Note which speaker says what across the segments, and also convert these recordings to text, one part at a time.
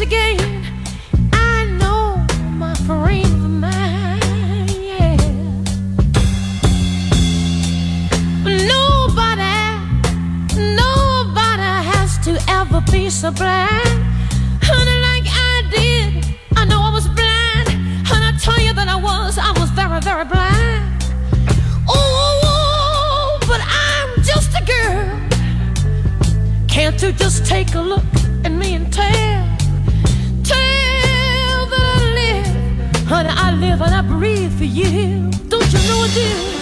Speaker 1: again. I know my of yeah. Nobody, nobody has to ever be so blind. Honey, like I did, I know I was blind. And I tell you that I was, I was very, very blind. Oh but I'm just a girl. Can't you just take a look at me and tell? live and I breathe for you. Don't you know,
Speaker 2: dear?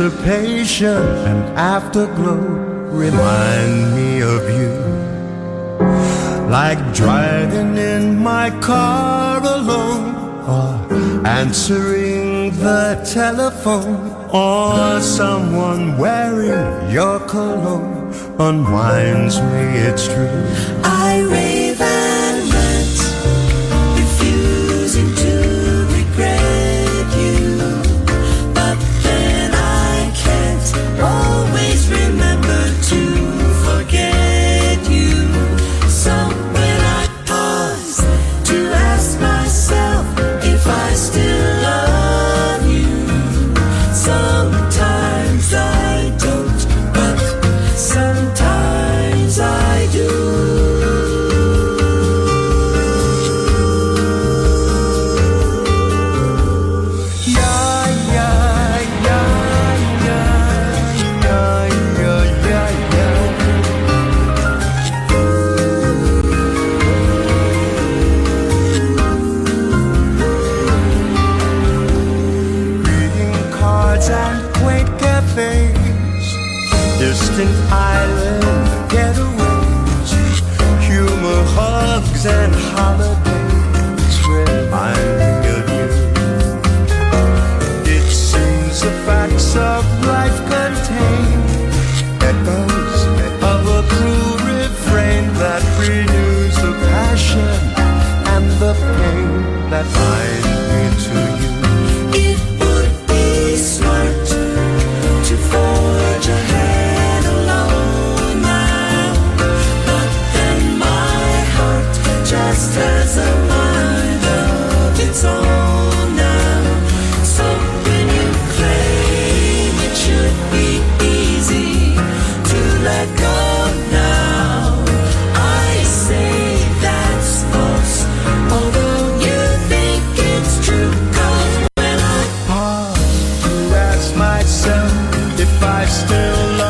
Speaker 2: anticipation and afterglow remind me of you. Like driving in my car alone or answering the telephone or someone wearing your cologne unwinds me, it's true.
Speaker 3: I and
Speaker 2: holidays.
Speaker 3: five I
Speaker 2: still love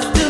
Speaker 3: Do.
Speaker 4: the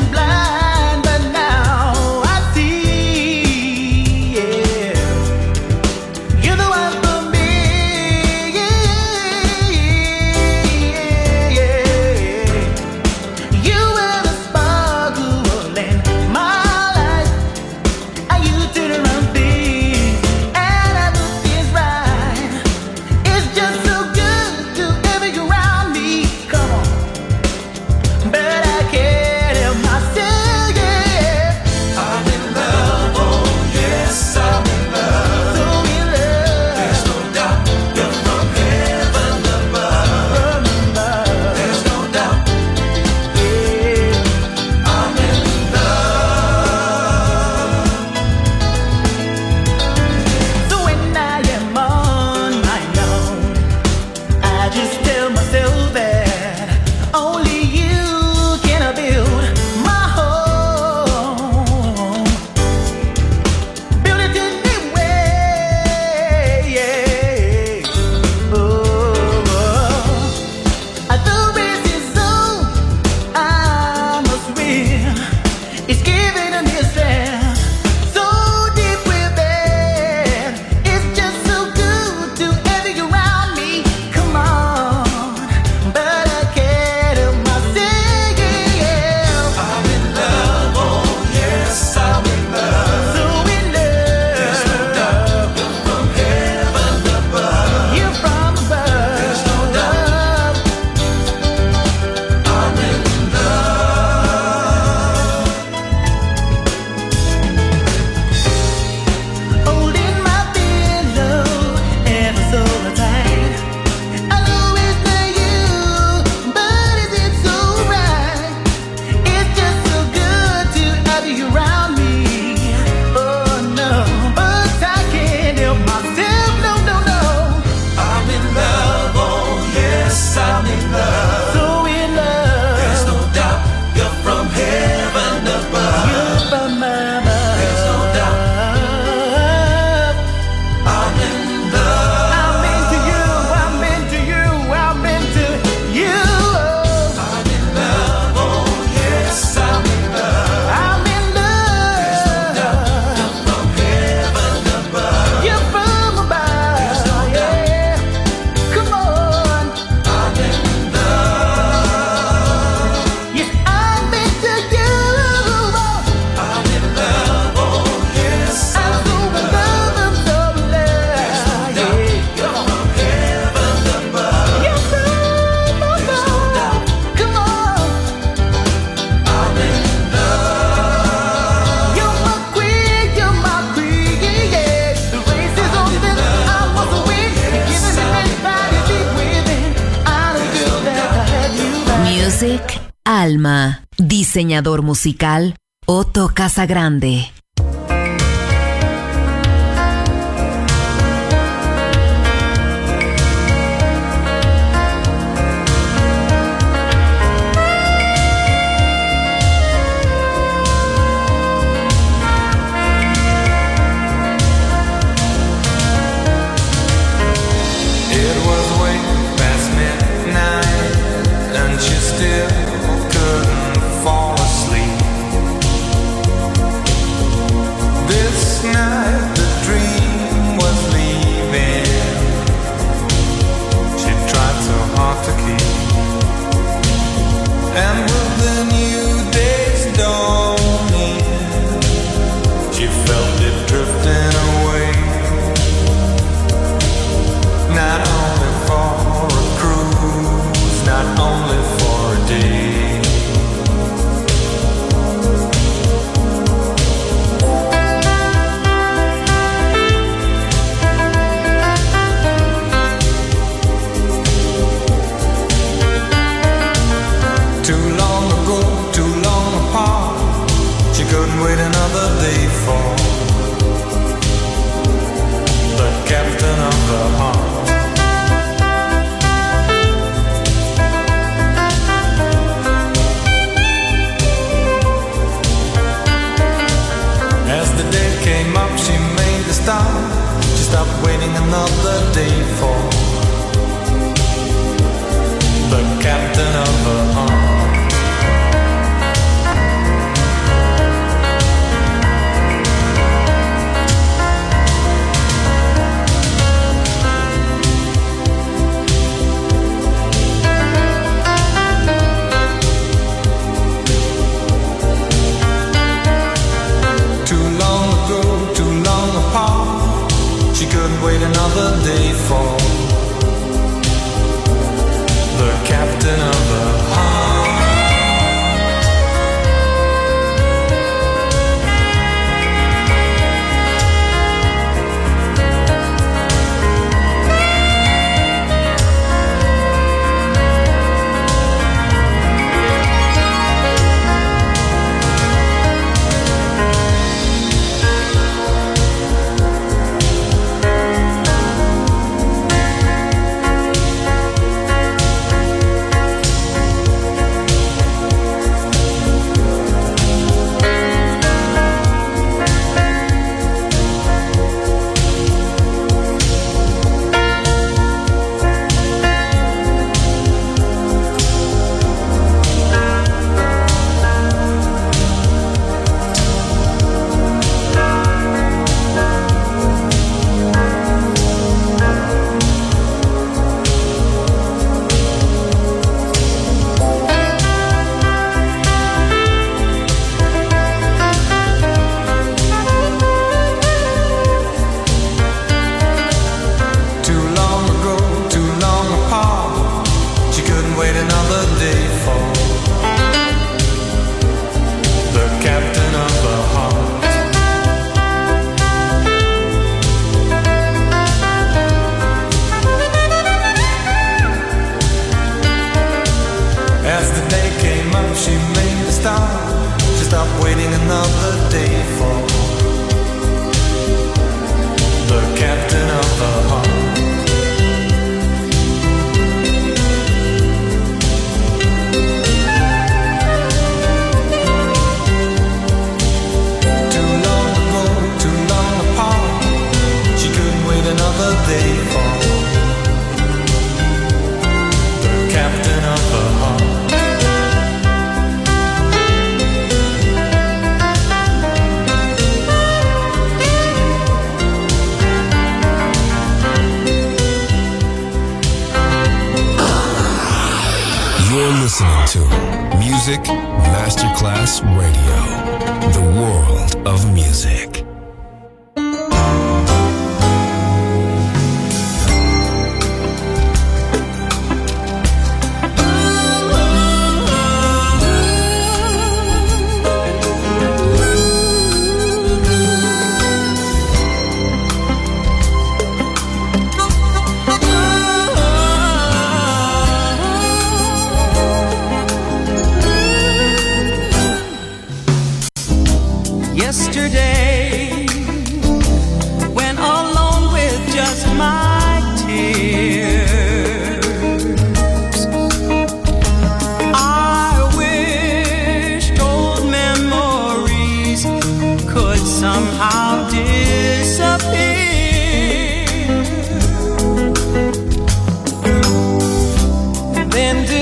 Speaker 4: Alma. Diseñador musical Otto Casagrande.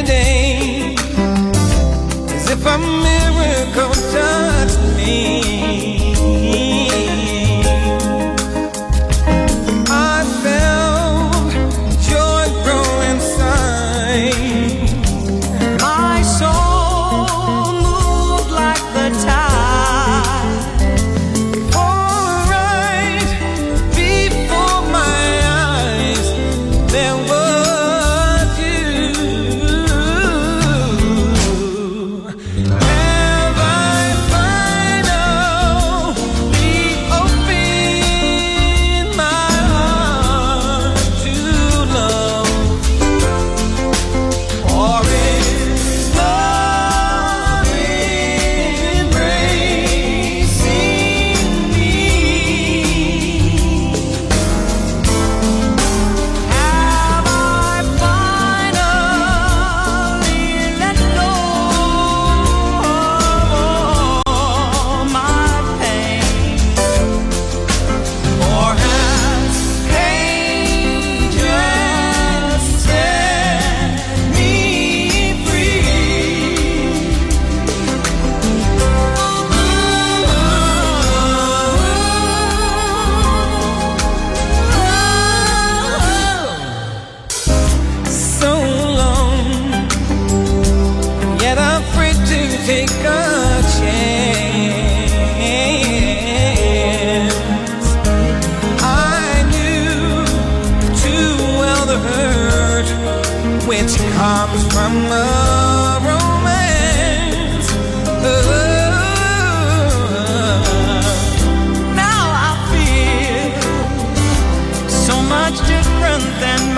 Speaker 2: day, as if a
Speaker 5: miracle
Speaker 1: touched
Speaker 3: me. Comes from a romance. now I feel so much different than